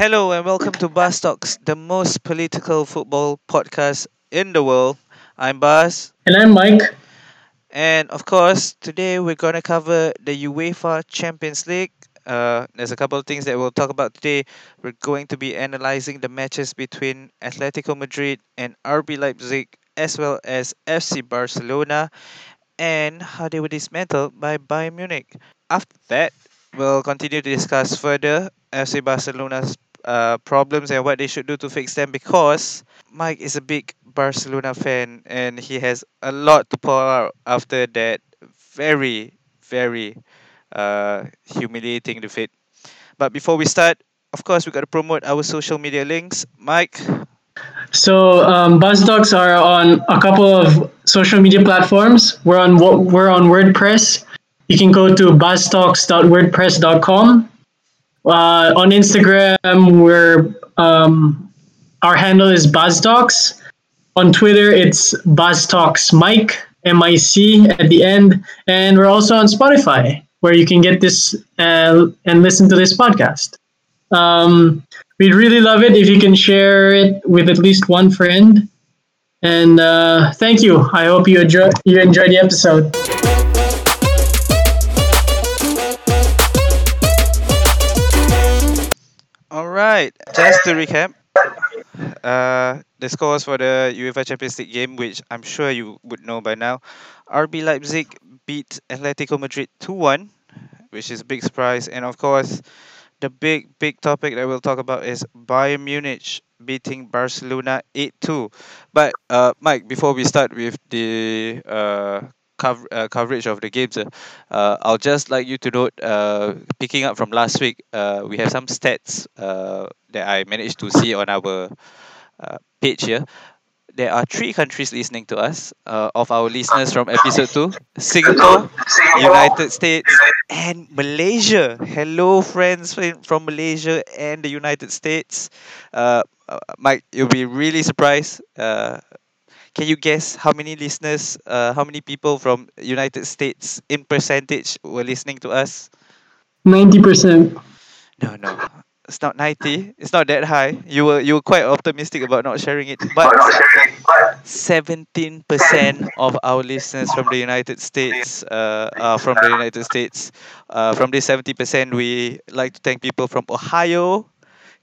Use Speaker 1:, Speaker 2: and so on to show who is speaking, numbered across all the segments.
Speaker 1: Hello and welcome to Buzz Talks, the most political football podcast in the world. I'm Buzz,
Speaker 2: And I'm Mike.
Speaker 1: and of course, today we're gonna cover the UEFA Champions League. Uh, there's a couple of things that we'll talk about today. We're going to be analyzing the matches between Atletico Madrid and RB Leipzig, as well as FC Barcelona, and how they were dismantled by Bayern Munich. After that, we'll continue to discuss further FC Barcelona's uh, problems and what they should do to fix them because Mike is a big Barcelona fan and he has a lot to pour out after that very, very uh, humiliating defeat. But before we start, of course, we got to promote our social media links. Mike,
Speaker 2: So um, Buzz Talks are on a couple of social media platforms. We're on we're on WordPress. You can go to buzztalks.wordpress.com. Uh, on Instagram, we're um, our handle is Buzz Talks. On Twitter, it's Buzz Talks Mike M I C at the end, and we're also on Spotify, where you can get this uh, and listen to this podcast. Um, we'd really love it if you can share it with at least one friend. And uh, thank you. I hope you enjoy you enjoy the episode.
Speaker 1: Right, just to recap, uh, the scores for the UEFA Champions League game, which I'm sure you would know by now, RB Leipzig beat Atletico Madrid 2-1, which is a big surprise, and of course, the big big topic that we'll talk about is Bayern Munich beating Barcelona 8-2. But uh, Mike, before we start with the uh, cover, uh, coverage of the games, uh, uh, I'll just like you to note, uh, picking up from last week, uh, we have some stats uh, that I managed to see on our uh, page here. There are three countries listening to us uh, of our listeners from episode 2 Singapore, United States, and Malaysia. Hello, friends fr- from Malaysia and the United States. Uh, uh, Mike, you'll be really surprised. Uh, can you guess how many listeners, uh, how many people from United States in percentage were listening to us?
Speaker 2: Ninety percent.
Speaker 1: No, no, it's not ninety. It's not that high. You were you were quite optimistic about not sharing it, but seventeen percent of our listeners from the United States uh, are from the United States. Uh, from this seventy percent, we like to thank people from Ohio,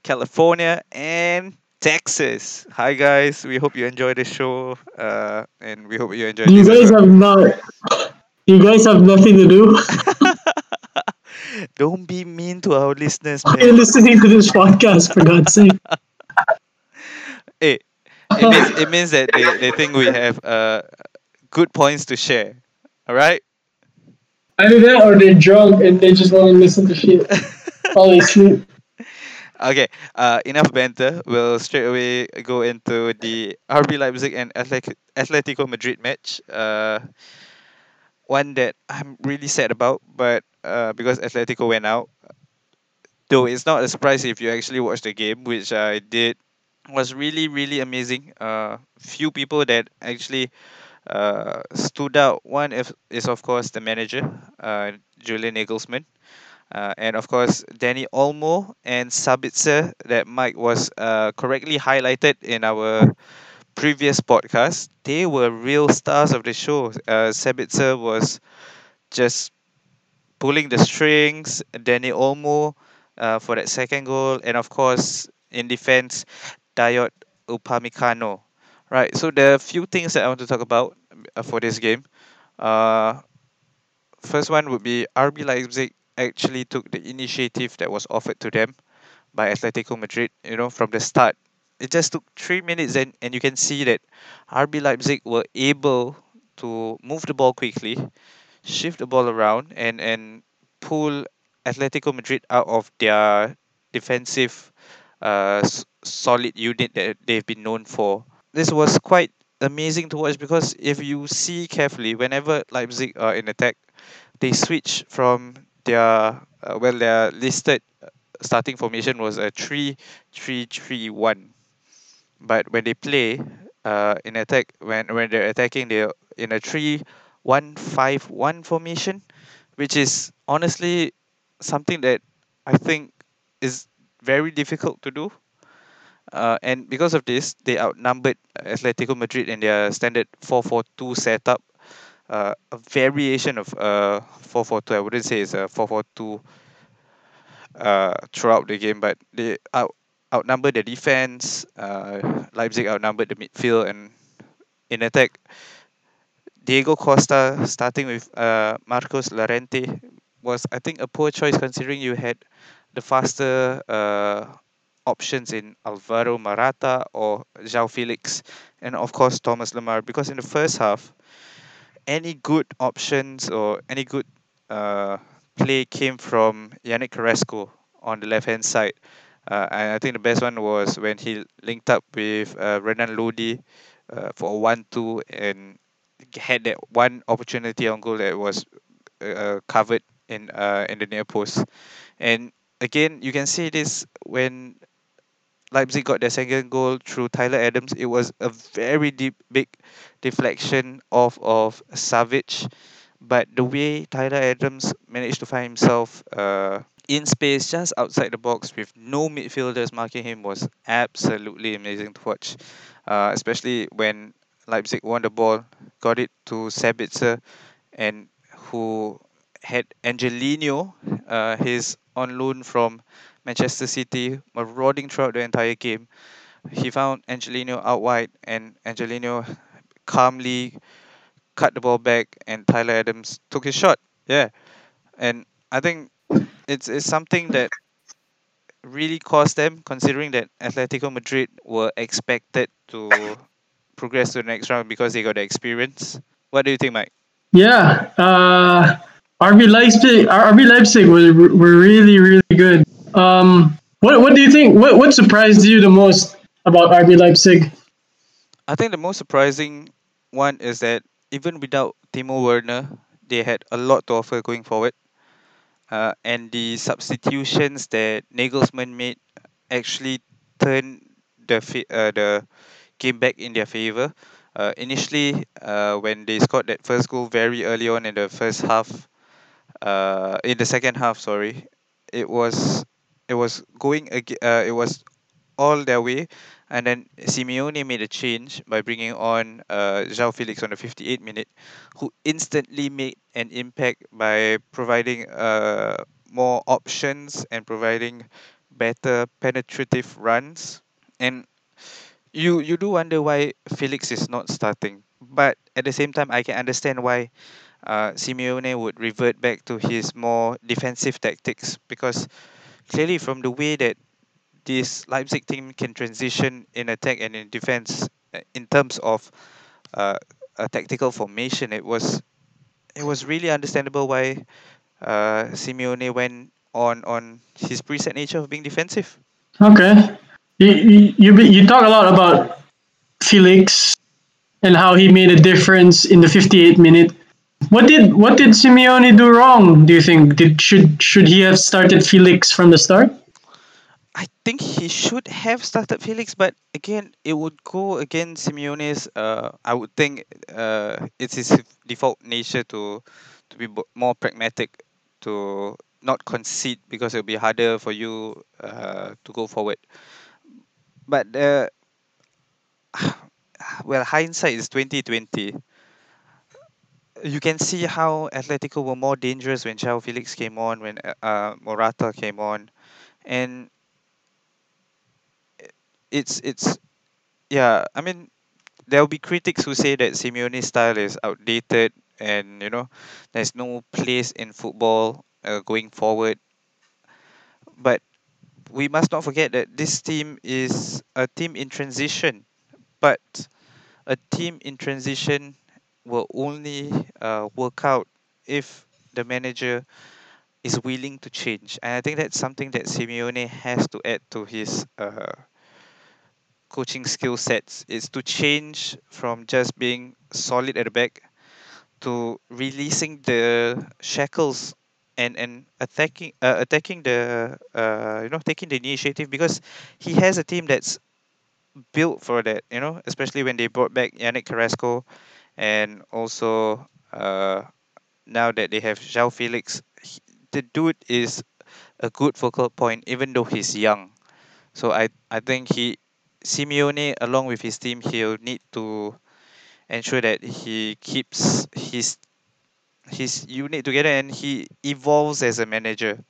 Speaker 1: California, and Texas. Hi guys, we hope you enjoy the show, uh, and we hope you enjoy.
Speaker 2: You
Speaker 1: this
Speaker 2: guys
Speaker 1: well.
Speaker 2: have not. You guys have nothing to do.
Speaker 1: Don't be mean to our listeners,
Speaker 2: You're listening to this podcast for God's sake.
Speaker 1: hey, it means, it means that they, they think we have uh, good points to share. All right.
Speaker 2: Either that or they're drunk and they just want to listen to shit while they sleep.
Speaker 1: Okay. Uh, enough banter. We'll straight away go into the RB Leipzig and Atlet- Atletico Madrid match. Uh, one that I'm really sad about, but uh, because Atletico went out, though it's not a surprise if you actually watch the game, which I did, was really really amazing. Uh, few people that actually uh, stood out. One is, is of course the manager, uh, Julian Nagelsmann. Uh, and of course, Dani Olmo and Sabitzer, that Mike was uh, correctly highlighted in our previous podcast. They were real stars of the show. Uh, Sabitzer was just pulling the strings. Dani Olmo uh, for that second goal, and of course, in defense, Dayot Upamecano. Right. So the few things that I want to talk about uh, for this game. Uh, first one would be RB Leipzig actually took the initiative that was offered to them by Atletico Madrid, you know, from the start. It just took three minutes and, and you can see that RB Leipzig were able to move the ball quickly, shift the ball around and, and pull Atletico Madrid out of their defensive uh, solid unit that they've been known for. This was quite amazing to watch because if you see carefully, whenever Leipzig are in attack, they switch from their uh, well their listed uh, starting formation was a three three three one, but when they play uh, in attack when when they're attacking they're in a three one five one formation, which is honestly something that I think is very difficult to do. Uh, and because of this, they outnumbered Atletico Madrid in their standard 4-4-2 setup. Uh, a variation of uh 4-4-2. I wouldn't say it's a 4-4-2 uh, throughout the game, but they out outnumbered the defense. Uh, Leipzig outnumbered the midfield, and in attack, Diego Costa starting with uh, Marcos Llorente was, I think, a poor choice considering you had the faster uh, options in Alvaro Morata or João Felix, and of course Thomas Lemar. Because in the first half, any good options or any good uh, play came from Yannick Carrasco on the left hand side. Uh, and I think the best one was when he linked up with uh, Renan Lodi uh, for a one-two and had that one opportunity on goal that was uh, covered in uh, in the near post. And again, you can see this when Leipzig got their second goal through Tyler Adams. It was a very deep, big deflection of of Savic, but the way Tyler Adams managed to find himself uh, in space just outside the box with no midfielders marking him was absolutely amazing to watch. Uh, especially when Leipzig won the ball, got it to Sabitzer, and who had Angelino, uh, his on loan from Manchester City, marauding throughout the entire game. He found Angelino out wide, and Angelino calmly cut the ball back, and Tyler Adams took his shot. Yeah, and I think it's it's something that really cost them, considering that Atletico Madrid were expected to progress to the next round because they got the experience. What do you think, Mike?
Speaker 2: Yeah, uh, RB Leipzig, RB Leipzig was were really really good. Um, what what do you think? What what surprised you the most about RB Leipzig?
Speaker 1: I think the most surprising one is that even without Timo Werner, they had a lot to offer going forward. Uh, and the substitutions that Nagelsmann made actually turned the fa- uh, the game back in their favor. Uh, initially, uh, when they scored that first goal very early on in the first half, uh, in the second half, sorry, it was it was going ag- uh, it was all their way, and then Simeone made a change by bringing on uh, João Felix on the 58th minute, who instantly made an impact by providing uh, more options and providing better penetrative runs. And you you do wonder why Felix is not starting, but at the same time, I can understand why uh, Simeone would revert back to his more defensive tactics because clearly from the way that this Leipzig team can transition in attack and in defense uh, in terms of uh, a tactical formation. It was it was really understandable why uh, Simeone went on on his preset nature of being defensive.
Speaker 2: Okay, you you you, talk a lot about Felix and how he made a difference in the 58th minute. What did what did Simeone do wrong? Do you think did should should he have started Felix from the start?
Speaker 1: I think he should have started Felix, but again, it would go against Simeone's. Uh, I would think uh, it's his default nature to to be more pragmatic, to not concede because it'll be harder for you uh, to go forward. But uh, well, hindsight is twenty twenty. You can see how Atletico were more dangerous when João Felix came on, when uh, uh, Morata came on, and it's it's yeah. I mean, there will be critics who say that Simeone's style is outdated and you know there's no place in football uh, going forward. But we must not forget that this team is a team in transition. But a team in transition will only uh, work out if the manager is willing to change. And I think that's something that Simeone has to add to his uh, coaching skill sets is to change from just being solid at the back to releasing the shackles and and attacking uh, attacking the uh, you know taking the initiative because he has a team that's built for that you know especially when they brought back Yannick Carrasco and also uh, now that they have João Felix he- the dude is a good focal point, even though he's young. So I I think he Simeone along with his team he'll need to ensure that he keeps his his unit together and he evolves as a manager.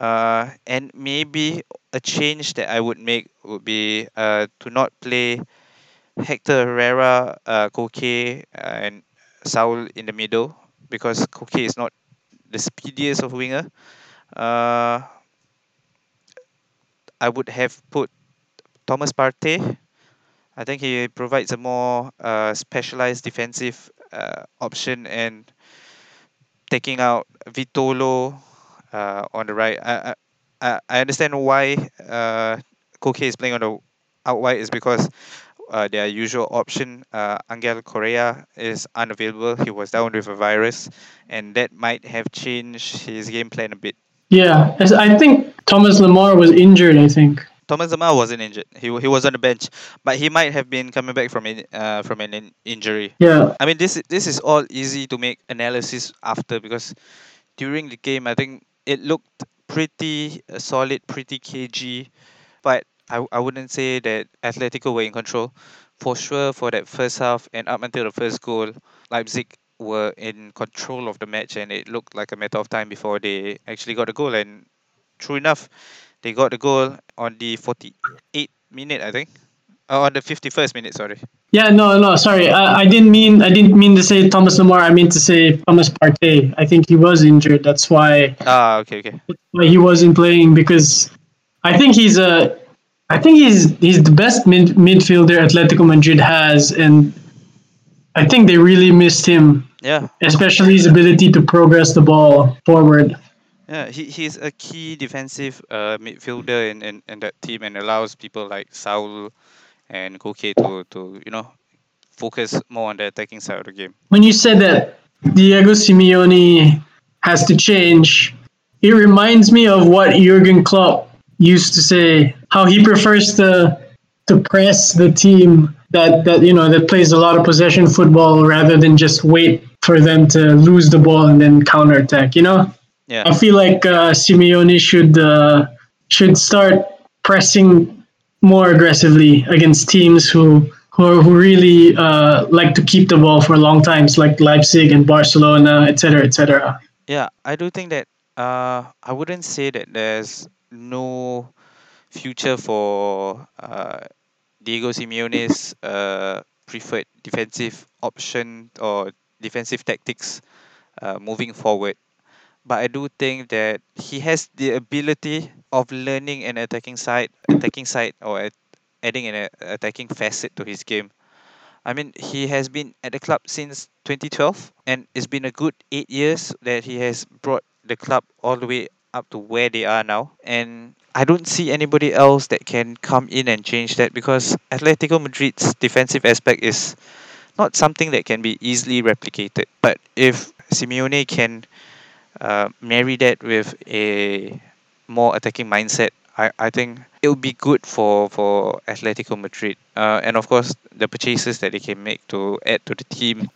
Speaker 1: Uh, and maybe a change that I would make would be uh, to not play Hector Herrera, uh, Koke, and Saul in the middle because Koke is not the speediest of winger. Uh, I would have put Thomas Partey. I think he provides a more uh, specialized defensive uh, option and taking out Vitolo uh, on the right. I, I, I understand why uh, Koke is playing on the out wide is because uh, their usual option, uh, Angel Correa, is unavailable. He was down with a virus, and that might have changed his game plan a bit.
Speaker 2: Yeah, I think Thomas Lemar was injured. I think.
Speaker 1: Thomas Lemar wasn't injured. He, he was on the bench, but he might have been coming back from in, uh, from an in- injury.
Speaker 2: Yeah,
Speaker 1: I mean, this is- this is all easy to make analysis after because during the game, I think it looked pretty uh, solid, pretty cagey, but I, I wouldn't say that Atletico were in control. For sure, for that first half and up until the first goal, Leipzig were in control of the match, and it looked like a matter of time before they actually got the goal. And true enough, they got the goal on the 48th minute, I think. Uh, on the 51st minute, sorry.
Speaker 2: yeah. No, no. Sorry, I, I didn't mean. I didn't mean to say Thomas Lemar. I meant to say Thomas Partey. I think he was injured. That's why
Speaker 1: Ah, okay, okay.
Speaker 2: why he wasn't playing because I think he's a. I think he's he's the best mid, midfielder Atletico Madrid has, and I think they really missed him,
Speaker 1: Yeah,
Speaker 2: especially his ability to progress the ball forward.
Speaker 1: Yeah, he, he's a key defensive uh, midfielder in, in, in that team and allows people like Saul and Koke to, to, you know, focus more on the attacking side of the game.
Speaker 2: when you said that Diego Simeone has to change, it reminds me of what Jurgen Klopp used to say, how he prefers to to press the team that, that you know that plays a lot of possession football rather than just wait for them to lose the ball and then counterattack. You know,
Speaker 1: Yeah,
Speaker 2: I feel like uh, Simeone should uh, should start pressing more aggressively against teams who who, who really uh, like to keep the ball for long times, like Leipzig and Barcelona, etc., etc.
Speaker 1: yeah, I do think that uh, I wouldn't say that there's no future for uh, Diego Simeone's uh, preferred defensive option or defensive tactics uh, moving forward. but I do think that he has the ability of learning an attacking side, attacking side, or at, adding an a- attacking facet to his game. I mean, he has been at the club since 2012, and it's been a good eight years that he has brought the club all the way up to where they are now. And I don't see anybody else that can come in and change that because Atletico Madrid's defensive aspect is not something that can be easily replicated. But if Simeone can uh, marry that with a more attacking mindset, I, I think it would be good for, for Atletico Madrid. Uh, and of course, the purchases that they can make to add to the team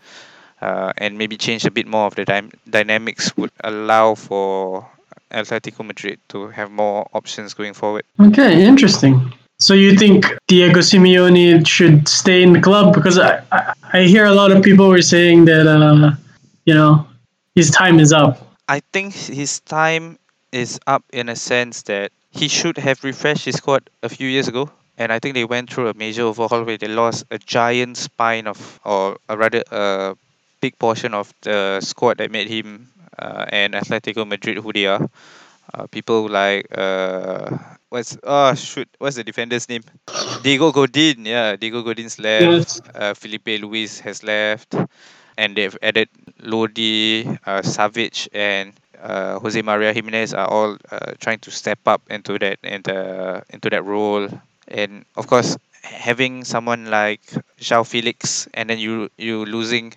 Speaker 1: uh, and maybe change a bit more of the dy- dynamics would allow for Atletico Madrid to have more options going forward.
Speaker 2: Okay, interesting. So you think Diego Simeone should stay in the club? Because I, I, I hear a lot of people were saying that uh, you know his time is up.
Speaker 1: I think his time is up in a sense that he should have refreshed his squad a few years ago. And I think they went through a major overhaul where they lost a giant spine of, or rather a big portion of the squad that made him uh, and Atletico Madrid who they are. Uh, people like uh, what's oh shoot what's the defender's name? Diego Godin, yeah, Diego Godin's left.
Speaker 2: Yes.
Speaker 1: Uh, Filipe Luis has left, and they've added Lodi, uh, Savage, and uh, Jose Maria Gimenez are all uh, trying to step up into that into into that role. And of course, having someone like João Felix, and then you you losing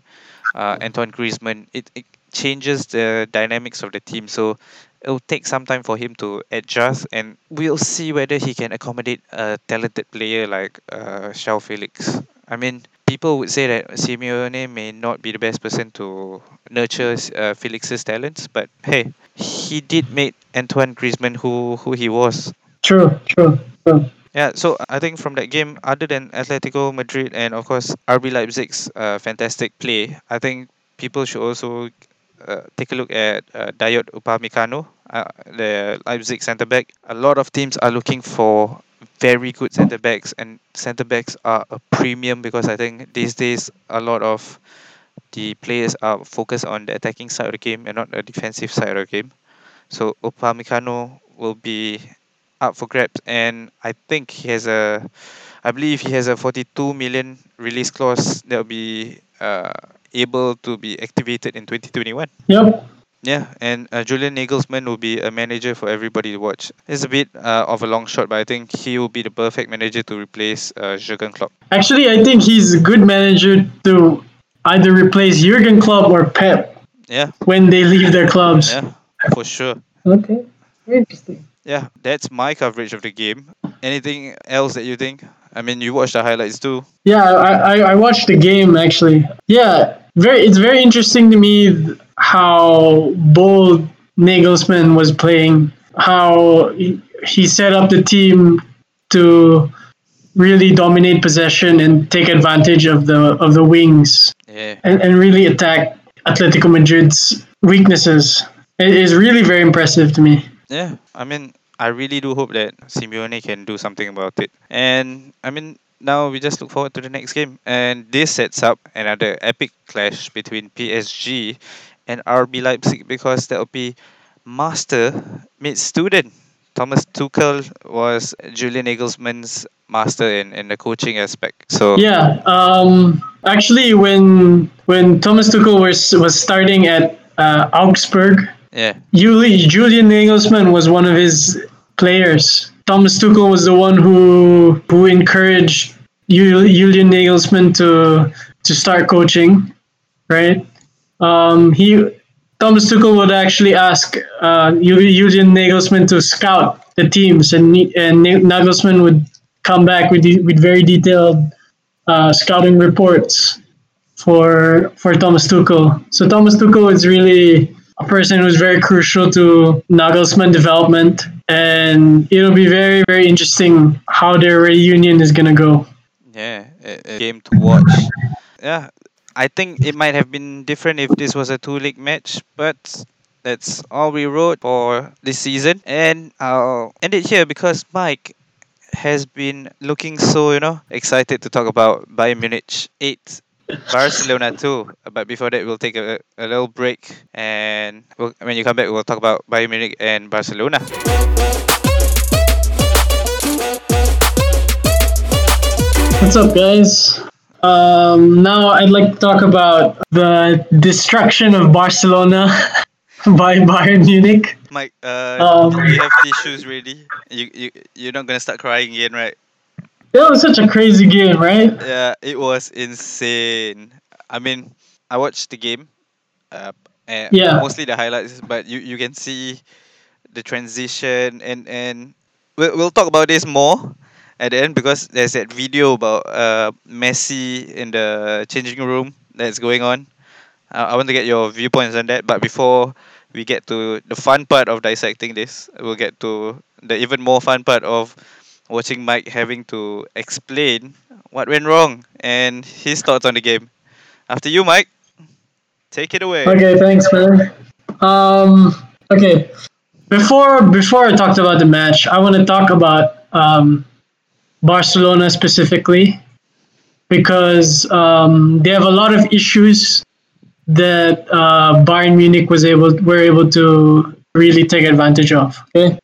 Speaker 1: uh, Antoine Griezmann, it, it changes the dynamics of the team. So it'll take some time for him to adjust, and we'll see whether he can accommodate a talented player like uh, João Felix. I mean, people would say that Simeone may not be the best person to nurture uh, Felix's talents, but hey, he did make Antoine Griezmann who who he was.
Speaker 2: True, true, true.
Speaker 1: Yeah, so I think from that game, other than Atletico Madrid and of course RB Leipzig's uh, fantastic play, I think people should also uh, take a look at uh, Dayot Upamecano, uh, the Leipzig centre back. A lot of teams are looking for very good centre backs, and centre backs are a premium because I think these days a lot of the players are focused on the attacking side of the game and not the defensive side of the game. So Upamecano will be up for grabs, and I think he has a, I believe he has a 42 million release clause that will be uh, able to be activated in 2021.
Speaker 2: Yep.
Speaker 1: Yeah, and uh, Julian Nagelsmann will be a manager for everybody to watch. It's a bit uh, of a long shot, but I think he will be the perfect manager to replace uh, Jurgen Klopp.
Speaker 2: Actually, I think he's a good manager to either replace Jurgen Klopp or Pep
Speaker 1: Yeah,
Speaker 2: when they leave their clubs.
Speaker 1: yeah, for sure.
Speaker 2: Okay. Interesting.
Speaker 1: Yeah, that's my coverage of the game. Anything else that you think? I mean, you watched the highlights too.
Speaker 2: Yeah, I, I, I watched the game actually. Yeah, very. It's very interesting to me how bold Nagelsmann was playing. How he, he set up the team to really dominate possession and take advantage of the of the wings
Speaker 1: Yeah,
Speaker 2: and, and really attack Atletico Madrid's weaknesses. It is really very impressive to me.
Speaker 1: Yeah. I mean, I really do hope that Simeone can do something about it. And I mean, now we just look forward to the next game. And this sets up another epic clash between PSG and RB Leipzig because that will be master meets student. Thomas Tuchel was Julian Nagelsmann's master in, in the coaching aspect. So
Speaker 2: Yeah. Um, actually, when when Thomas Tuchel was was starting at uh, Augsburg,
Speaker 1: yeah,
Speaker 2: Juli, Julian Nagelsmann was one of his players. Thomas Tuchel was the one who who encouraged Julian Nagelsmann to to start coaching, right? Um, he Thomas Tuchel would actually ask uh, Julian Nagelsmann to scout the teams, and and Nagelsmann would come back with with very detailed uh, scouting reports for for Thomas Tuchel. So Thomas Tuchel is really a person who's very crucial to Nagelsmann development, and it'll be very very interesting how their reunion is gonna go.
Speaker 1: yeah, a, a game to watch. Yeah, I think it might have been different if this was a two league match, but that's all we wrote for this season. And I'll end it here because Mike has been looking so, you know, excited to talk about Bayern Munich 8, Barcelona too. But before that, we'll take a, a little break. And we'll, when you come back, we'll talk about Bayern Munich and Barcelona.
Speaker 2: What's up, guys? Um, now I'd like to talk about the destruction of Barcelona by Bayern Munich.
Speaker 1: Mike, uh,
Speaker 2: Um,
Speaker 1: do you have tissues ready? You, you, you're not going to start crying again, right?
Speaker 2: That was such a crazy game, right?
Speaker 1: Yeah, it was insane. I mean, I watched the game, uh, and
Speaker 2: Yeah.
Speaker 1: mostly the highlights, but you, you can see the transition and and we'll, we'll talk about this more at the end because there's that video about uh Messi in the changing room that's going on. Uh, I want to get your viewpoints on that, but before we get to the fun part of dissecting this, we'll get to the even more fun part of watching Mike having to explain what went wrong and his thoughts on the game. After you, Mike. Take it away.
Speaker 2: Okay, thanks, man. Um, okay, before before I talked about the match, I want to talk about um, Barcelona specifically because um, they have a lot of issues that uh, Bayern Munich was able were able to really take advantage of. Okay,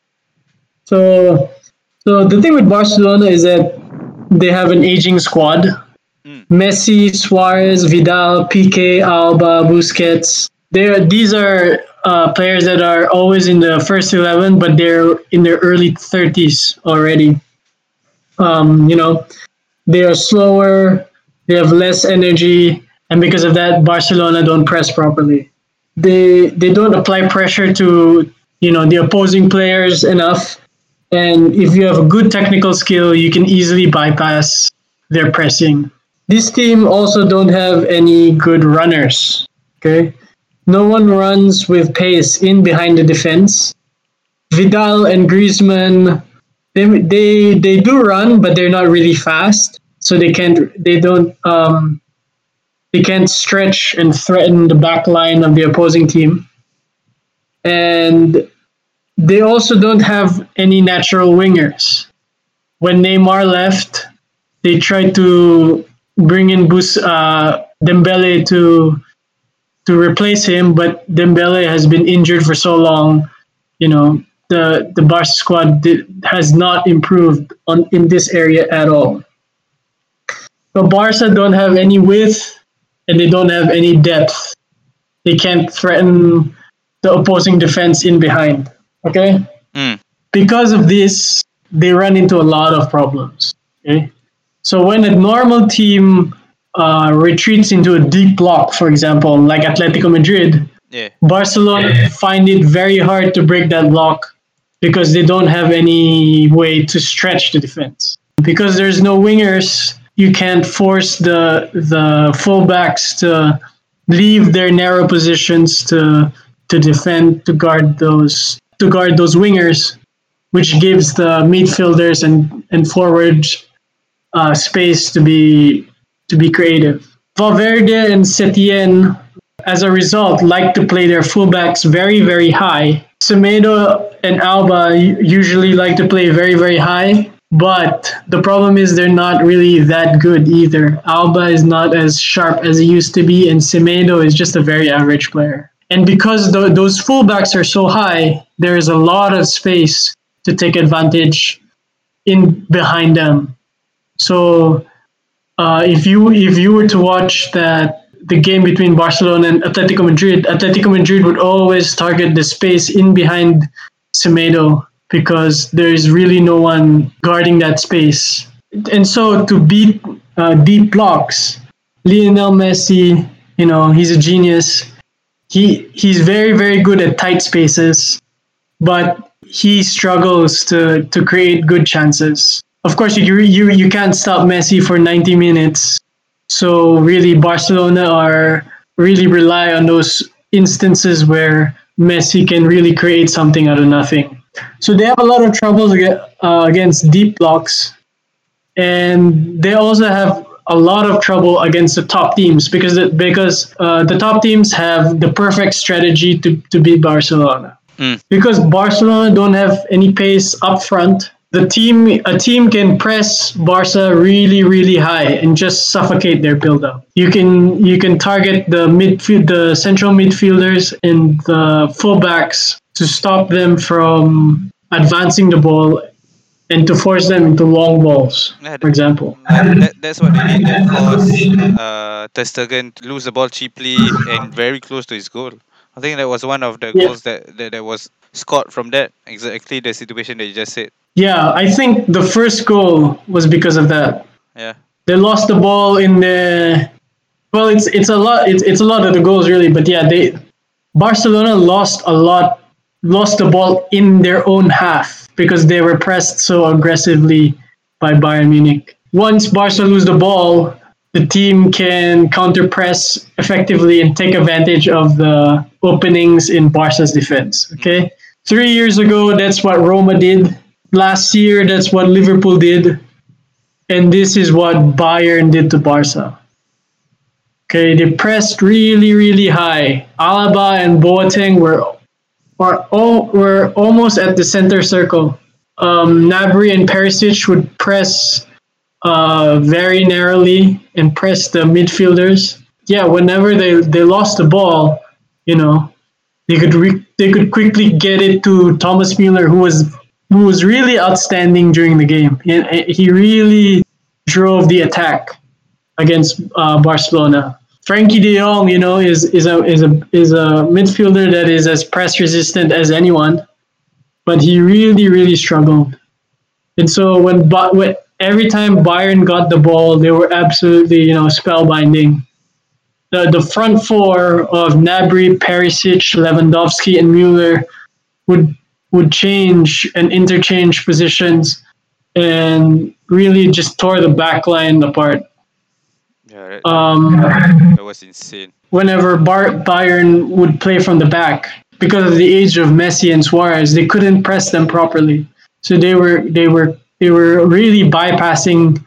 Speaker 2: so so the thing with Barcelona is that they have an aging squad. Messi, Suarez, Vidal, Piqué, Alba, Busquets. They're, these are uh, players that are always in the first 11, but they're in their early 30s already. Um, you know, they are slower, they have less energy, and because of that, Barcelona don't press properly. They they don't apply pressure to you know the opposing players enough, and if you have a good technical skill, you can easily bypass their pressing. this team also don't have any good runners. Okay, no one runs with pace in behind the defense. Vidal and Griezmann, they they they do run, but they're not really fast, so they can't they don't um they can't stretch and threaten the back line of the opposing team. And they also don't have any natural wingers. When Neymar left, they tried to bring in Bus uh, Dembele to to replace him, but Dembele has been injured for so long. You know, the the Barca squad did, has not improved on in this area at all. But Barca don't have any width and they don't have any depth. They can't threaten the opposing defense in behind. Okay?
Speaker 1: Mm.
Speaker 2: Because of this, they run into a lot of problems. Okay? So when a normal team uh, retreats into a deep block, for example, like Atletico Madrid,
Speaker 1: Yeah.
Speaker 2: Barcelona find it very hard to break that block because they don't have any way to stretch the defense. Because there's no wingers, you can't force the the fullbacks to leave their narrow positions to to defend to guard those to guard those wingers, which gives the midfielders and and forwards uh, space to be to be creative. Valverde and Setien, as a result, like to play their fullbacks very very high. Semedo and Alba usually like to play very very high, but the problem is they're not really that good either. Alba is not as sharp as he used to be, and Semedo is just a very average player. And because tho- those fullbacks are so high, there is a lot of space to take advantage in behind them. So uh, if you if you were to watch that the game between Barcelona and Atletico Madrid, Atletico Madrid would always target the space in behind Semedo because there is really no one guarding that space. And so to beat uh, deep blocks, Lionel Messi, you know, he's a genius. He he's very very good at tight spaces, but he struggles to to create good chances. Of course, you you you can't stop Messi for 90 minutes. So really, Barcelona are really rely on those instances where Messi can really create something out of nothing. So they have a lot of troubles uh, against deep blocks, and they also have a lot of trouble against the top teams because the, because uh, the top teams have the perfect strategy to, to beat Barcelona.
Speaker 1: Mm.
Speaker 2: Because Barcelona don't have any pace up front, the team a team can press Barca really really high and just suffocate their build up. You can you can target the midfield the central midfielders and the fullbacks to stop them from advancing the ball and to force them into long balls,
Speaker 1: Yeah,
Speaker 2: for example.
Speaker 1: that, that's what they did that caused uh, Ter Stegen to lose the ball cheaply and very close to his goal. I think that was one of the
Speaker 2: Yeah.
Speaker 1: goals that, that, that was scored from that. Exactly the situation that you just said.
Speaker 2: Yeah, I think the first goal was because of that.
Speaker 1: Yeah.
Speaker 2: They lost the ball in the well, it's it's a lot it's, it's a lot of the goals really, but yeah, they Barcelona lost a lot lost the ball in their own half because they were pressed so aggressively by Bayern Munich. Once Barca lose the ball, the team can counter press effectively and take advantage of the openings in Barca's defense. Okay? Three years ago, that's what Roma did. Last year, that's what Liverpool did. And this is what Bayern did to Barca. Okay, they pressed really, really high. Alaba and Boateng were were, all, were almost at the center circle. Um, and Perisic would press uh, very narrowly and press the midfielders. Yeah, whenever they, they lost the ball, you know, they could re- they could quickly get it to Thomas Mueller, who was who was really outstanding during the game. He, he really drove the attack against uh, Barcelona. Frenkie De Jong, you know, is is a is a is a midfielder that is as press resistant as anyone, but he really really struggled. And so when, Ba- when every time Bayern got the ball, they were absolutely you know spellbinding. The the front four of Gnabry, Perisic, Lewandowski, and Mueller would would change and interchange positions and really just tore the back line apart.
Speaker 1: Yeah, that,
Speaker 2: Um,
Speaker 1: that was insane.
Speaker 2: whenever Bar- Bayern would play from the back, because of the age of Messi and Suarez, they couldn't press them properly. So they were they were they were really bypassing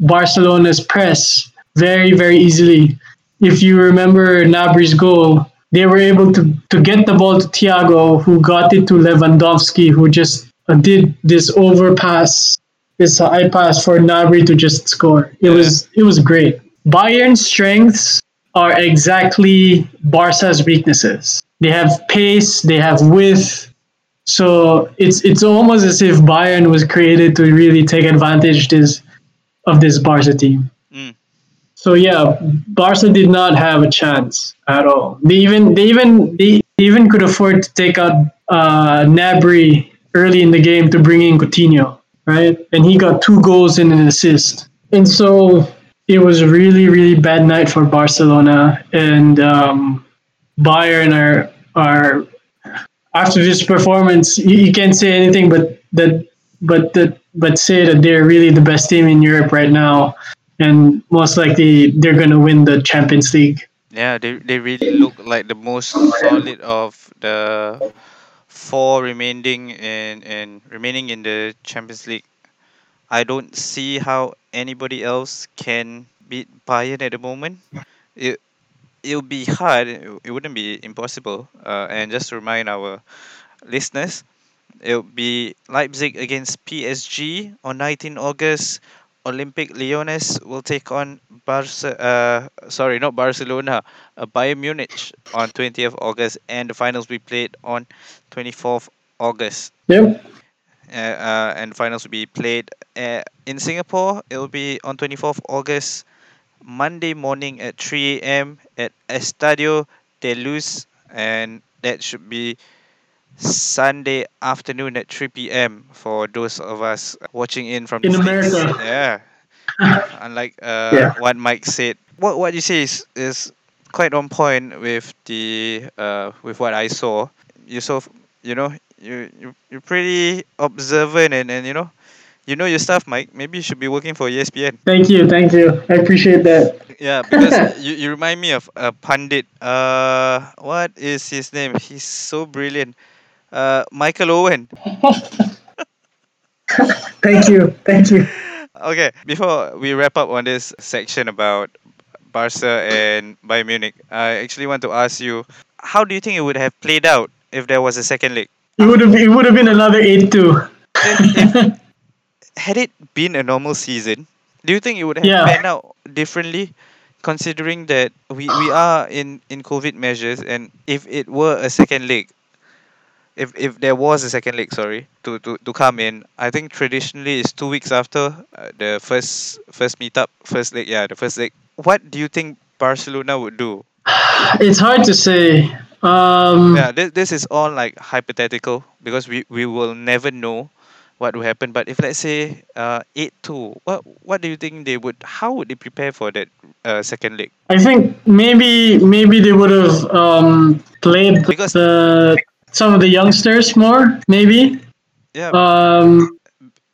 Speaker 2: Barcelona's press very very easily. If you remember Gnabry's goal, they were able to to get the ball to Thiago, who got it to Lewandowski, who just did this overpass, this high pass for Nabri to just score. It was it was great. Bayern's strengths are exactly Barca's weaknesses. They have pace, they have width. So it's it's almost as if Bayern was created to really take advantage this of this Barca team.
Speaker 1: Mm.
Speaker 2: So yeah, Barca did not have a chance at all. They even they even they even could afford to take out uh, Gnabry early in the game to bring in Coutinho, right? And he got two goals and an assist. And so it was a really really bad night for Barcelona and um, Bayern are are after this performance you, you can't say anything but that but that but say that they're really the best team in Europe right now and most likely they're gonna win the Champions League.
Speaker 1: Yeah, they they really look like the most solid of the four remaining in in remaining in the Champions League. I don't see how anybody else can beat Bayern at the moment. It it'll be hard. It, wouldn't be impossible. Uh, and just to remind our listeners, it'll be Leipzig against PSG on 19 August. Olympique Lyonnais will take on Barca. Uh, sorry, not Barcelona. Uh, Bayern Munich on 20th August, and the finals will be played on 24th August.
Speaker 2: Yep.
Speaker 1: Uh, uh, and finals will be played uh, in Singapore. It will be on 24th August, Monday morning at 3 a.m. at Estadio de Luz, and that should be Sunday afternoon at 3 p.m. for those of us watching in from
Speaker 2: In
Speaker 1: the States.
Speaker 2: America.
Speaker 1: Yeah. Unlike uh,
Speaker 2: Yeah.
Speaker 1: what Mike said, what what you say is, is quite on point with the uh, with what I saw. You saw, you know, you you you're pretty observant and, and you know, you know your stuff, Mike. Maybe you should be working for ESPN.
Speaker 2: Thank you, thank you. I appreciate that.
Speaker 1: Yeah, because you, you remind me of a pundit. Uh, what is his name? He's so brilliant. Uh, Michael Owen.
Speaker 2: Thank you, thank you.
Speaker 1: Okay, before we wrap up on this section about Barca and Bayern Munich, I actually want to ask you, how do you think it would have played out if there was a second leg?
Speaker 2: It would have it would have been another eight two.
Speaker 1: Had it been a normal season, do you think it would have
Speaker 2: Yeah.
Speaker 1: panned out differently? Considering that we, we are in, in COVID measures, and if it were a second leg, if if there was a second leg, sorry, to, to, to come in, I think traditionally it's two weeks after uh, the first first meetup, first leg, yeah, the first leg. What do you think Barcelona would do?
Speaker 2: It's hard to say. Um,
Speaker 1: Yeah, this, this is all like hypothetical because we, we will never know what will happen. But if let's say uh eight two, what what do you think they would? How would they prepare for that uh, second leg?
Speaker 2: I think maybe maybe they would have um, played
Speaker 1: Because-
Speaker 2: the some of the youngsters more. Maybe
Speaker 1: Yeah,
Speaker 2: um,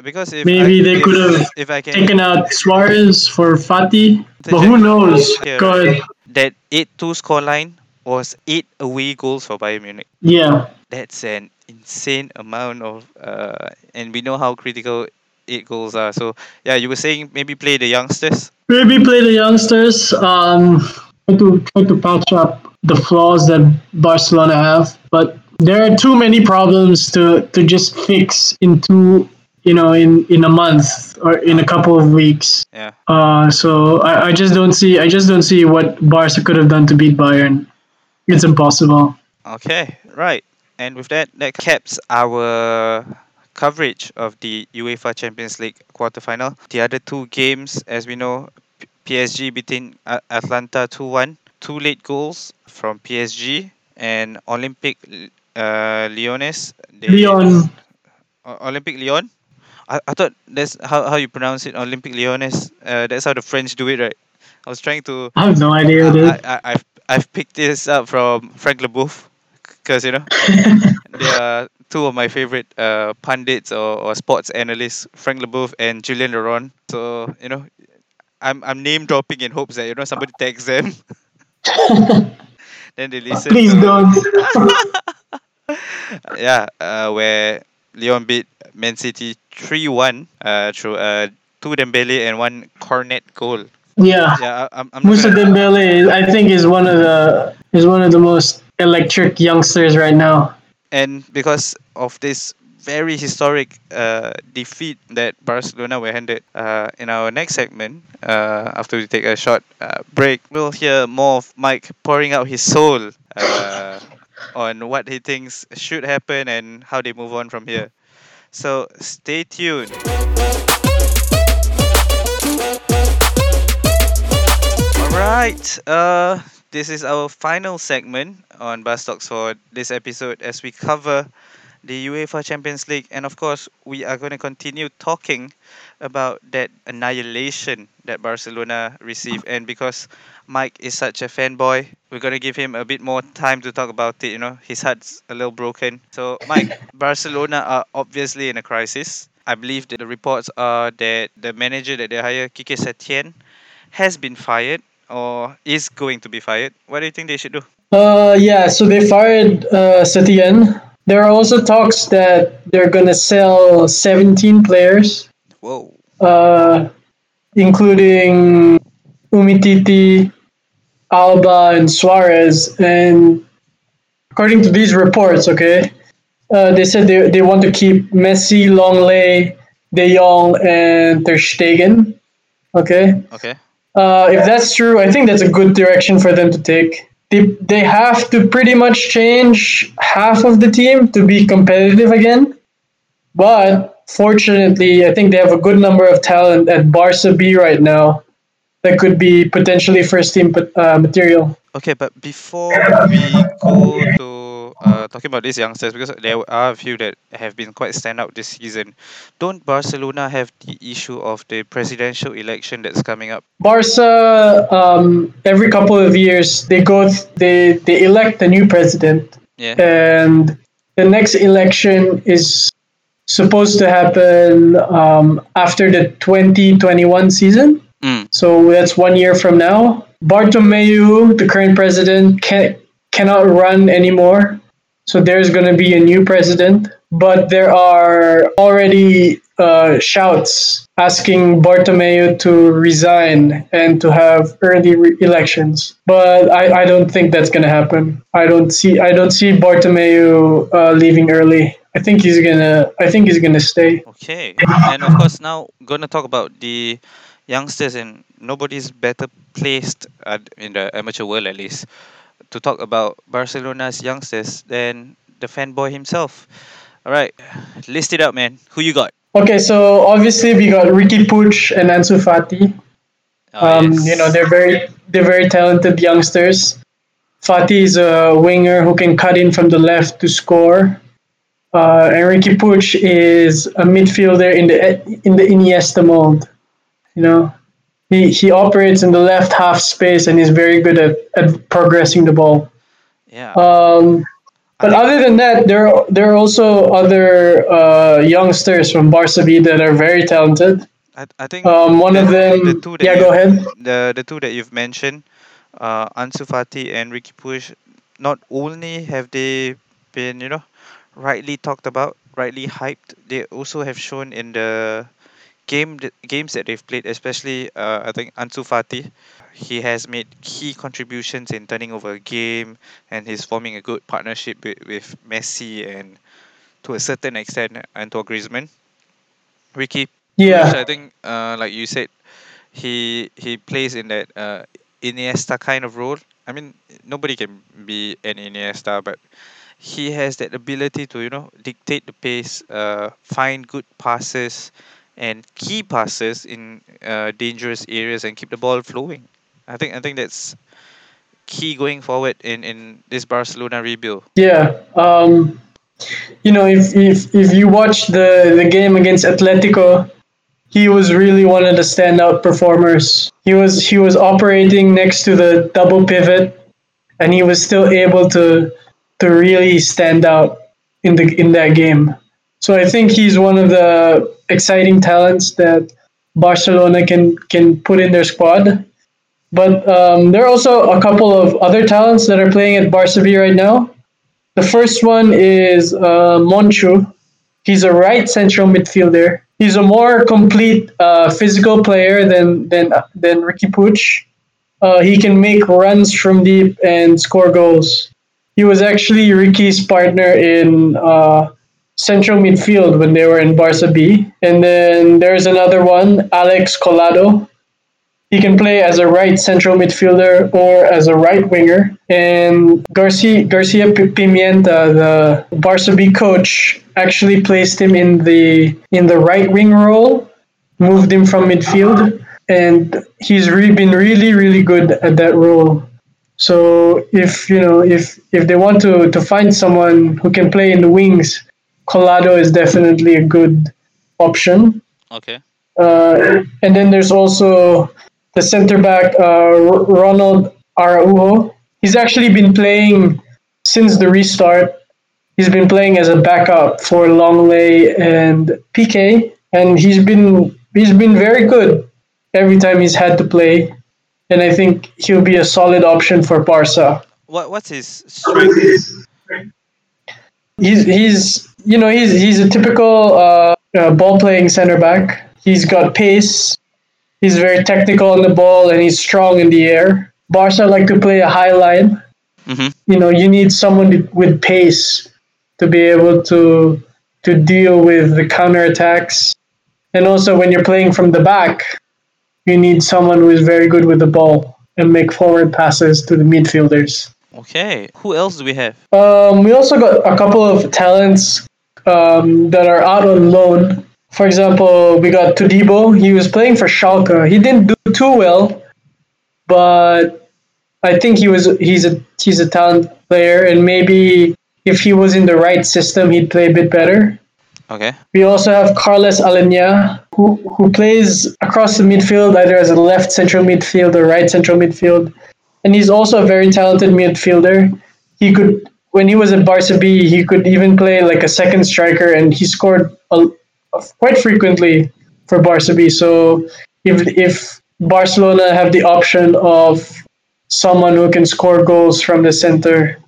Speaker 1: because if
Speaker 2: maybe
Speaker 1: I,
Speaker 2: they could have
Speaker 1: if I can
Speaker 2: taken out Suarez for Fati. But who knows?
Speaker 1: Yeah,
Speaker 2: Go ahead.
Speaker 1: That eight two scoreline was eight away goals for Bayern Munich.
Speaker 2: Yeah,
Speaker 1: That's an insane amount of uh, and we know how critical eight goals are. So yeah, you were saying maybe play the youngsters.
Speaker 2: maybe play the youngsters. Um, try to try to patch up the flaws that Barcelona have, but there are too many problems to to just fix in two. You know, in in a month or in a couple of weeks.
Speaker 1: Yeah.
Speaker 2: Uh, so I, I just don't see I just don't see what Barca could have done to beat Bayern. It's impossible.
Speaker 1: Okay, right. And with that, that caps our coverage of the UEFA Champions League quarterfinal. The other two games, as we know, PSG beating Atalanta 2-1. Two late goals from PSG and Olympic uh, they-
Speaker 2: Leon,
Speaker 1: Olympic Lyon. I, I thought that's how, how you pronounce it, Olympique Lyonnais. Uh, that's how the French do it, right? I was trying to
Speaker 2: I have no idea, dude.
Speaker 1: I, I, I've I've picked this up from Frank Leboeuf because you know they are two of my favorite uh, pundits or, or sports analysts, Frank Leboeuf and Julien Laurens. So you know, I'm I'm name dropping in hopes that you know somebody tags them. then they listen.
Speaker 2: Please
Speaker 1: to-
Speaker 2: don't.
Speaker 1: yeah, uh, where Leon beat Man City three one uh through uh two Dembele and one Cornet goal.
Speaker 2: Yeah.
Speaker 1: Yeah, I, I'm I'm Moussa at-
Speaker 2: Dembele, I think, is one of the is one of the most electric youngsters right now.
Speaker 1: and because of this very historic uh, defeat that Barcelona were handed uh, in our next segment, uh, after we take a short uh, break, we'll hear more of Mike pouring out his soul uh, on what he thinks should happen and how they move on from here. So stay tuned. All right. Uh, this is our final segment on Bus Talks for this episode as we cover the UEFA Champions League, and of course, we are going to continue talking about that annihilation that Barcelona received. And because Mike is such a fanboy, we're going to give him a bit more time to talk about it. You know, his heart's a little broken. So, Mike, Barcelona are obviously in a crisis. I believe that the reports are that the manager that they hire, Kike Setien, has been fired or is going to be fired. What do you think they should do?
Speaker 2: Uh, yeah. So they fired uh, Setien. There are also talks that they're gonna sell 17 players,
Speaker 1: Whoa.
Speaker 2: uh, including Umtiti, Alba, and Suarez. And according to these reports, okay, uh, they said they, they want to keep Messi, Lenglet, De Jong, and Ter Stegen. Okay.
Speaker 1: Okay.
Speaker 2: Uh, if that's true, I think that's a good direction for them to take. They, they have to pretty much change half of the team to be competitive again. But fortunately, I think they have a good number of talent at Barca B right now that could be potentially first team uh, material.
Speaker 1: Okay, but before we go to uh, talking about these youngsters, because there are a few that have been quite standout this season, don't Barcelona have the issue of the presidential election that's coming up?
Speaker 2: Barca, um, every couple of years, they go, th- they they elect a new president,
Speaker 1: Yeah.
Speaker 2: and the next election is supposed to happen um, after the 2021 season.
Speaker 1: Mm.
Speaker 2: So that's one year from now. Bartomeu, the current president, can cannot run anymore. So there's going to be a new president. But there are already uh, shouts asking Bartomeu to resign and to have early re- elections. But I, I don't think that's going to happen. I don't see I don't see Bartomeu uh, leaving early. I think he's gonna I think he's gonna stay.
Speaker 1: Okay. And of course, now going to talk about the youngsters, and nobody's better placed uh, in the amateur world, at least, to talk about Barcelona's youngsters than the fanboy himself. All right, list it out, man. Who you got?
Speaker 2: Okay, so obviously we got Riqui Puig and Ansu Fati.
Speaker 1: Oh,
Speaker 2: Um,
Speaker 1: yes.
Speaker 2: You know they're very they're very talented youngsters. Fati is a winger who can cut in from the left to score. Uh, and Riqui Puig is a midfielder in the in the Iniesta mold. You know, he he operates in the left half space and he's very good at, at progressing the ball.
Speaker 1: yeah.
Speaker 2: Um, but other than that, there there are also other uh, youngsters from Barca B that are very talented.
Speaker 1: I, I think
Speaker 2: Um, one of them,
Speaker 1: the two that
Speaker 2: yeah, go ahead.
Speaker 1: the the two that you've mentioned, uh, Ansu Fati and Riqui Puig, not only have they been you know rightly talked about, rightly hyped, they also have shown in the game games that they've played, especially uh, I think Ansu Fati, he has made key contributions in turning over a game, and he's forming a good partnership with, with Messi and to a certain extent Antoine Griezmann. Riqui Puig
Speaker 2: Yeah,
Speaker 1: I think, uh, like you said, he he plays in that uh, Iniesta kind of role. I mean, nobody can be an Iniesta, but he has that ability to you know dictate the pace, uh, find good passes, and key passes in uh, dangerous areas and keep the ball flowing. I think I think that's key going forward in in this Barcelona rebuild.
Speaker 2: yeah. Um, you know, if, if if you watch the the game against Atletico, he was really one of the standout performers. He was he was operating next to the double pivot, and he was still able to to really stand out in the in that game. So I think he's one of the exciting talents that Barcelona can can put in their squad. But um, there are also a couple of other talents that are playing at Barca right now. The first one is uh, Monchu. He's a right central midfielder. He's a more complete uh, physical player than than than Riqui Puig. Uh, he can make runs from deep and score goals. He was actually Riqui's partner in uh, central midfield when they were in Barca B. And then there's another one, Alex Collado. He can play as a right central midfielder or as a right winger. And Garcia, Garcia Pimienta, the Barca B coach, actually placed him in the in the right wing role, moved him from midfield, and he's really been really really good at that role. So if you know if if they want to to find someone who can play in the wings, Collado is definitely a good option.
Speaker 1: Okay.
Speaker 2: Uh, and then there's also the center back uh, Ronald Araujo. He's actually been playing since the restart. He's been playing as a backup for Lenglet and Piqué, and he's been he's been very good every time he's had to play. And I think he'll be a solid option for Barca.
Speaker 1: What what's his strength?
Speaker 2: He's he's you know he's he's a typical uh, uh, ball playing center back. He's got pace. He's very technical on the ball and he's strong in the air. Barca like to play a high line.
Speaker 1: Mm-hmm.
Speaker 2: You know, you need someone with pace to be able to to deal with the counter attacks. And also when you're playing from the back, you need someone who is very good with the ball and make forward passes to the midfielders.
Speaker 1: Okay. Who else do we have?
Speaker 2: Um, we also got a couple of talents um, that are out on loan. For example, we got Todibo. He was playing for Schalke. He didn't do too well, but I think he was he's a he's a talent player, and maybe if he was in the right system, he'd play a bit better.
Speaker 1: Okay.
Speaker 2: We also have Carlos Aleñá, who, who plays across the midfield, either as a left central midfield or right central midfield. And he's also a very talented midfielder. He could, when he was at Barca B, he could even play like a second striker, and he scored a, quite frequently for Barca B. So if if Barcelona have the option of someone who can score goals from the center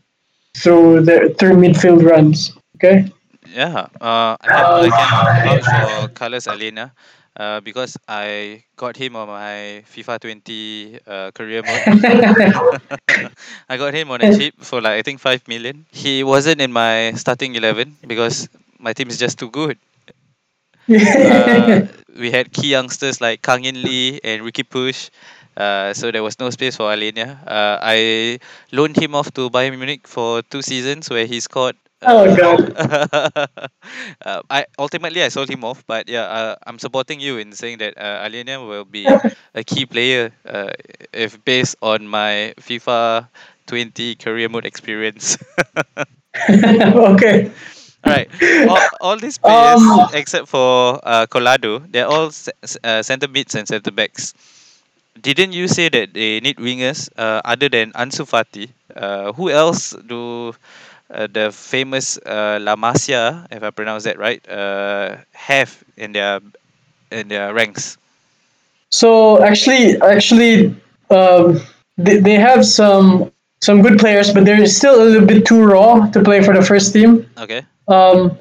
Speaker 2: through the through midfield runs, okay.
Speaker 1: Yeah. Uh, I I can for Carlos Aleñá. Uh, because I got him on my FIFA 20 uh, career mode. I got him on a cheap for like I think five million. He wasn't in my starting eleven because my team is just too good. Uh, we had key youngsters like Kang In Lee and Riqui Puig. Uh, so there was no space for Aleñá. Uh, I loaned him off to Bayern Munich for two seasons where he scored
Speaker 2: Oh god.
Speaker 1: uh, I ultimately I sold him off, but yeah, uh, I'm supporting you in saying that uh, will be a key player uh, if based on my FIFA 20 career mode experience.
Speaker 2: okay.
Speaker 1: all right, all, all these players
Speaker 2: Um,
Speaker 1: except for uh, Collado, they're all uh, centre mids and centre backs. Didn't you say that they need wingers uh, other than Ansu Fati? Uh, who else do uh, the famous uh, La Masia, if I pronounce that right, uh, have in their in their ranks?
Speaker 2: So actually, actually, um, they, they have some some good players, but they're still a little bit too raw to play for the first team.
Speaker 1: Okay.
Speaker 2: Um,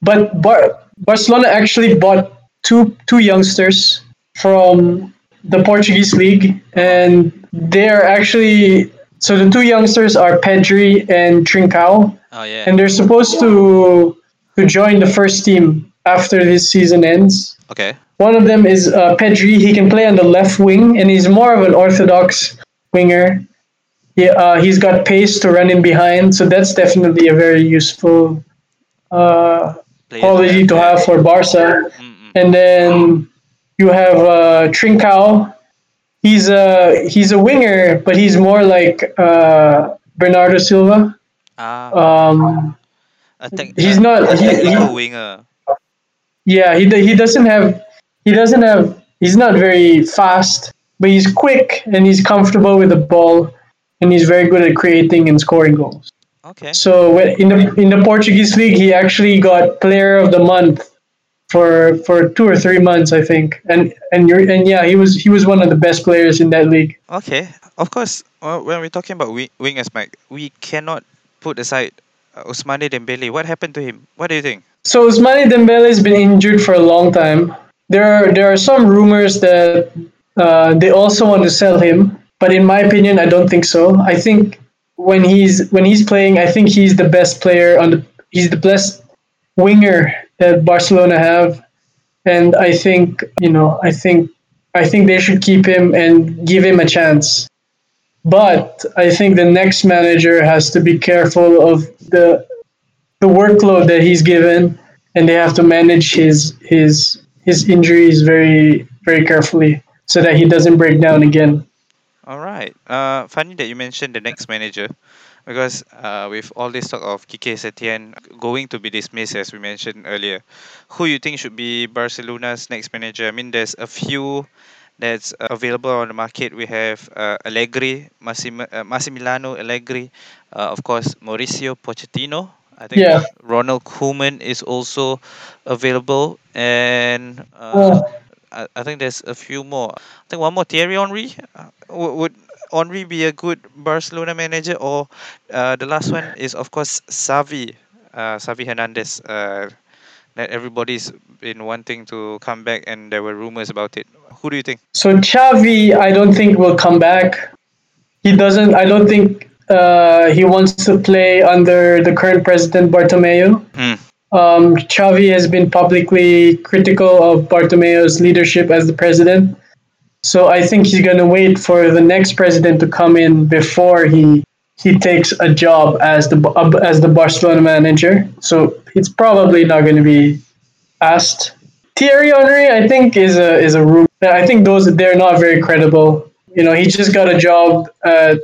Speaker 2: but Bar- Barcelona actually bought two two youngsters from the Portuguese league, and they are actually so the two youngsters are Pedri and Trincao,
Speaker 1: Oh yeah.
Speaker 2: and they're supposed to to join the first team after this season ends.
Speaker 1: Okay.
Speaker 2: One of them is uh, Pedri. He can play on the left wing, and he's more of an orthodox winger. He, uh, he's got pace to run in behind, so that's definitely a very useful uh, quality to have for Barca.
Speaker 1: Mm-mm.
Speaker 2: And then you have uh, Trincao. He's a he's a winger, but he's more like uh, Bernardo Silva.
Speaker 1: Ah,
Speaker 2: Um,
Speaker 1: a tech-
Speaker 2: he's
Speaker 1: a-
Speaker 2: not-
Speaker 1: a
Speaker 2: he- he-
Speaker 1: winger.
Speaker 2: Yeah, he he doesn't have he doesn't have he's not very fast, but he's quick and he's comfortable with the ball, and he's very good at creating and scoring goals.
Speaker 1: Okay.
Speaker 2: So in the in the Portuguese league, he actually got Player of the Month for for two or three months, I think. And and you're and yeah, he was he was one of the best players in that league.
Speaker 1: Okay, of course. Uh, when we're talking about wing, wingers, Mike, we cannot put aside uh, Ousmane Dembele. What happened to him? What do you think?
Speaker 2: So Ousmane Dembele has been injured for a long time. There are there are some rumors that uh, they also want to sell him, but in my opinion, I don't think so. I think when he's when he's playing, I think he's the best player on the he's the best winger that Barcelona have, and I think you know I think I think they should keep him and give him a chance. But I think the next manager has to be careful of the the workload that he's given, and they have to manage his his his injuries very very carefully so that he doesn't break down again.
Speaker 1: All right. Uh, funny that you mentioned the next manager, because uh, with all this talk of Kike Setien going to be dismissed, as we mentioned earlier, who you think should be Barcelona's next manager? I mean, there's a few that's uh, available on the market. We have uh, Allegri, Massim- uh, Massimiliano Allegri, uh, of course, Mauricio Pochettino. I think
Speaker 2: Yeah.
Speaker 1: Ronald Koeman is also available, and uh,
Speaker 2: Well,
Speaker 1: I, I think there's a few more. I think one more Thierry Henry. Uh, would, Henry be a good Barcelona manager, or uh, the last one is of course Xavi, uh, Xavi Hernandez. Uh, that everybody's been wanting to come back, and there were rumors about it. Who do you think?
Speaker 2: So Xavi, I don't think will come back. He doesn't. I don't think uh, he wants to play under the current president Bartomeu.
Speaker 1: Hmm.
Speaker 2: Um, Xavi has been publicly critical of Bartomeu's leadership as the president. So I think he's going to wait for the next president to come in before he he takes a job as the uh, as the Barcelona manager. So it's probably not going to be asked. Thierry Henry, I think, is a is a room. I think those they're not very credible. You know, he just got a job uh,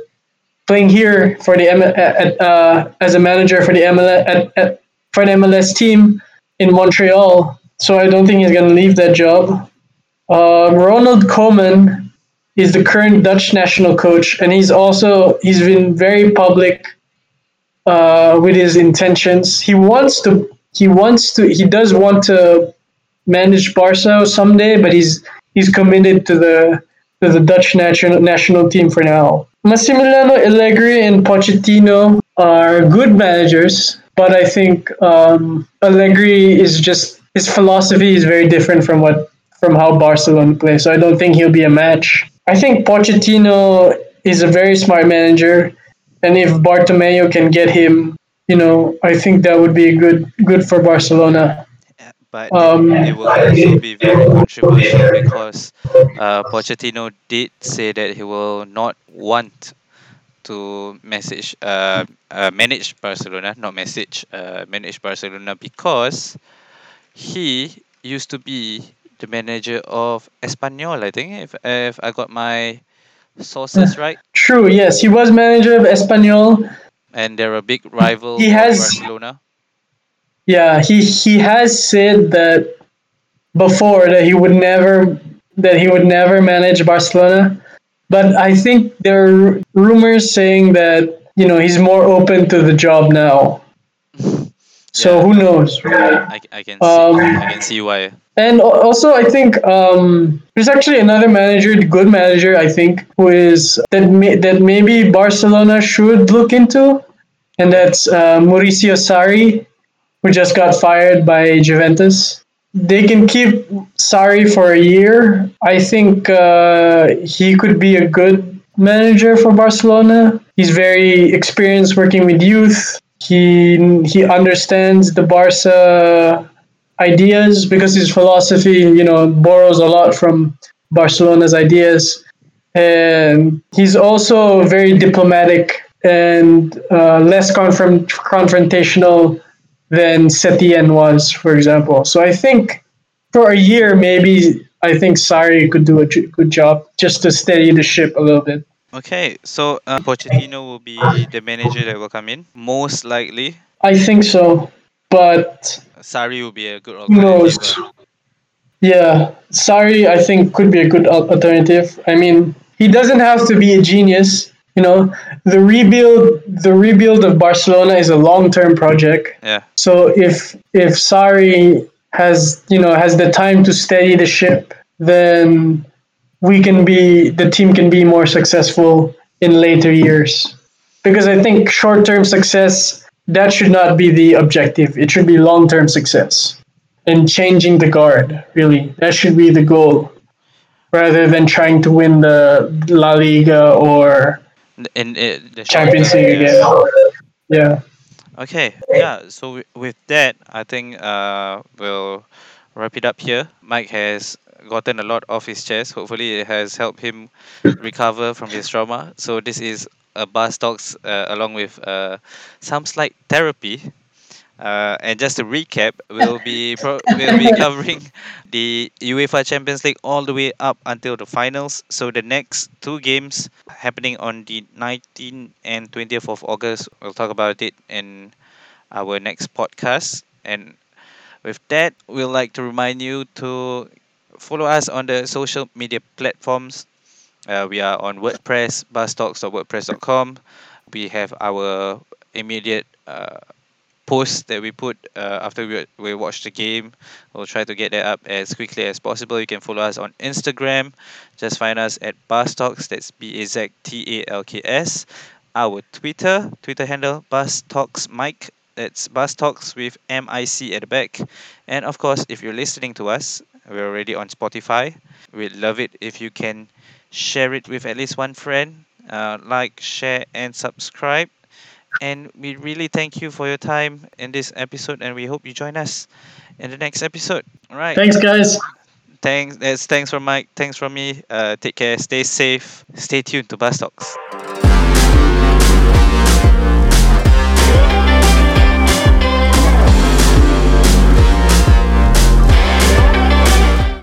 Speaker 2: playing here for the M- at, uh, as a manager for the MLS at, at, for an MLS team in Montreal. So I don't think he's going to leave that job. Um, Ronald Koeman is the current Dutch national coach, and he's also he's been very public uh, with his intentions. He wants to he wants to he does want to manage Barca someday, but he's he's committed to the to the Dutch national national team for now. Massimiliano Allegri and Pochettino are good managers, but I think um, Allegri is just his philosophy is very different from what from how Barcelona plays. So I don't think he'll be a match. I think Pochettino is a very smart manager, and if Bartomeu can get him, you know, I think that would be good good for Barcelona.
Speaker 1: But
Speaker 2: Um,
Speaker 1: it, it will also be very controversial because uh, Pochettino did say that he will not want to message uh, uh, manage Barcelona, not message, uh, manage Barcelona because he used to be the manager of Espanyol, I think, if if I got my sources uh, right.
Speaker 2: True, yes, he was manager of Espanyol.
Speaker 1: And they're a big rival
Speaker 2: He has-
Speaker 1: Barcelona.
Speaker 2: Yeah, he he has said that before that he would never that he would never manage Barcelona, but I think there are rumors saying that you know he's more open to the job now. So
Speaker 1: Yeah.
Speaker 2: who knows? Right?
Speaker 1: I, I can see
Speaker 2: Um,
Speaker 1: I can see why.
Speaker 2: And also, I think um, there's actually another manager, good manager, I think, who is that may, that maybe Barcelona should look into, and that's uh, Mauricio Sarri, who just got fired by Juventus. They can keep Sarri for a year. I think uh, he could be a good manager for Barcelona. He's very experienced working with youth. He he understands the Barca ideas because his philosophy, you know, borrows a lot from Barcelona's ideas. And he's also very diplomatic and uh, less confront- confrontational than Setien was, for example. So I think for a year, maybe I think Sarri could do a good job just to steady the ship a little bit.
Speaker 1: Okay, so uh, Pochettino will be the manager that will come in, most likely.
Speaker 2: I think so. But
Speaker 1: Sarri will be a good alternative. uh,
Speaker 2: Yeah, Sarri, I think could be a good alternative. I mean, he doesn't have to be a genius. You know, the rebuild, the rebuild of Barcelona is a long-term project.
Speaker 1: Yeah,
Speaker 2: So if if Sarri has you know has the time to steady the ship, then we can be the team can be more successful in later years. Because I think short term success that should not be the objective. It should be long term success. And changing the guard, really. That should be the goal. Rather than trying to win the La Liga or
Speaker 1: In, in the
Speaker 2: Champions League again. Yeah.
Speaker 1: Okay, yeah. So with that, I think uh, we'll wrap it up here. Mike has gotten a lot off his chest. Hopefully, it has helped him recover from his trauma. So this is a bus talks uh, along with uh, some slight therapy. Uh, and just to recap, we'll be pro- we'll be covering the UEFA Champions League all the way up until the finals. So the next two games happening on the 19th and 20th of August. We'll talk about it in our next podcast. And with that, we'd like to remind you to follow us on the social media platforms. Uh, we are on WordPress, bustalks.wordpress.com. We have our immediate uh, posts that we put uh, after we, we watch the game. We'll try to get that up as quickly as possible. You can follow us on Instagram. Just find us at Bustalks. That's B A Z T A L K S. Our Twitter, Twitter handle, Bustalks Mike. That's Bustalks with M I C at the back. And of course, if you're listening to us, we're already on Spotify. We'd love it if you can share it with at least one friend. Uh, like, share, and subscribe. And we really thank you for your time in this episode, and we hope you join us in the next episode. All right.
Speaker 2: Thanks guys.
Speaker 1: Thanks. That's thanks from Mike. Thanks from me. Uh, take care. Stay safe. Stay tuned to Bus Talks.